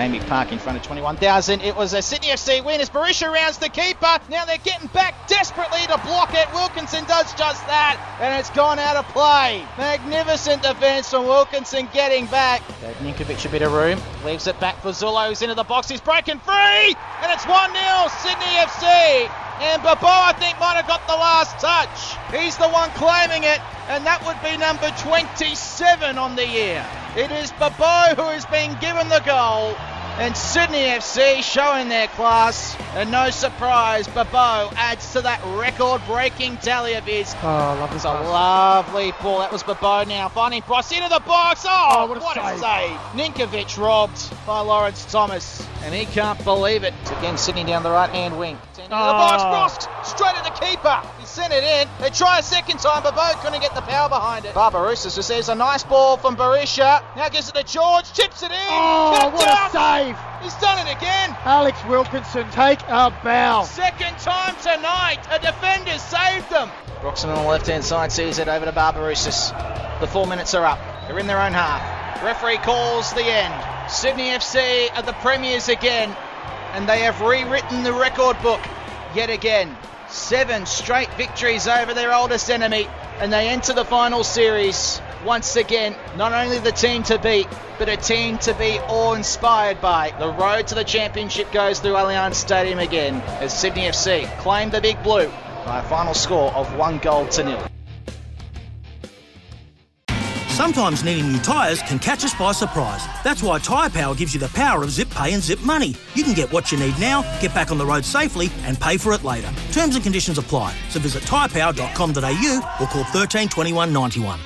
Amy Park in front of 21,000. It was a Sydney FC win as Berisha rounds the keeper. Now they're getting back desperately to block it. Wilkinson does just that, and it's gone out of play. Magnificent defence from Wilkinson getting back. Gave Ninkovic a bit of room. Leaves it back for Zullo's into the box. He's breaking free, and it's 1 0 Sydney FC. And Bobo, I think, might have got the last touch. He's the one claiming it, and that would be number 27 on the year. It is Bobo who is being given the goal. And Sydney FC showing their class. And no surprise, Bobo adds to that record breaking tally of his. Oh, lovely It's a lovely ball. That was Bobo now. Finding Bryce into the box. Oh, Oh, what what, a a, save. save. Ninkovic robbed by Lawrence Thomas. And he can't believe it. It's again Sydney down the right hand wing. Into the box. Oh. Crossed straight at the keeper. He sent it in. They try a second time. but Bobo couldn't get the power behind it. Barbarouses receives a nice ball from Berisha. Now gives it to George. Chips it in. Oh, what a save! He's done it again. Alex Wilkinson, take a bow. Second time tonight, a defender saved them. Broxton on the left hand side sees it over to Barbarouses. The four minutes are up. They're in their own half. Referee calls the end. Sydney FC are the premiers again, and they have rewritten the record book yet again. Seven straight victories over their oldest enemy, and they enter the final series once again. Not only the team to beat, but a team to be awe-inspired by. The road to the championship goes through Allianz Stadium again as Sydney FC claim the Big Blue by a final score of one goal to nil. Sometimes needing new tyres can catch us by surprise. That's why Tyre Power gives you the power of zip pay and zip money. You can get what you need now, get back on the road safely, and pay for it later. Terms and conditions apply. So visit tyrepower.com.au or call 13 21 91.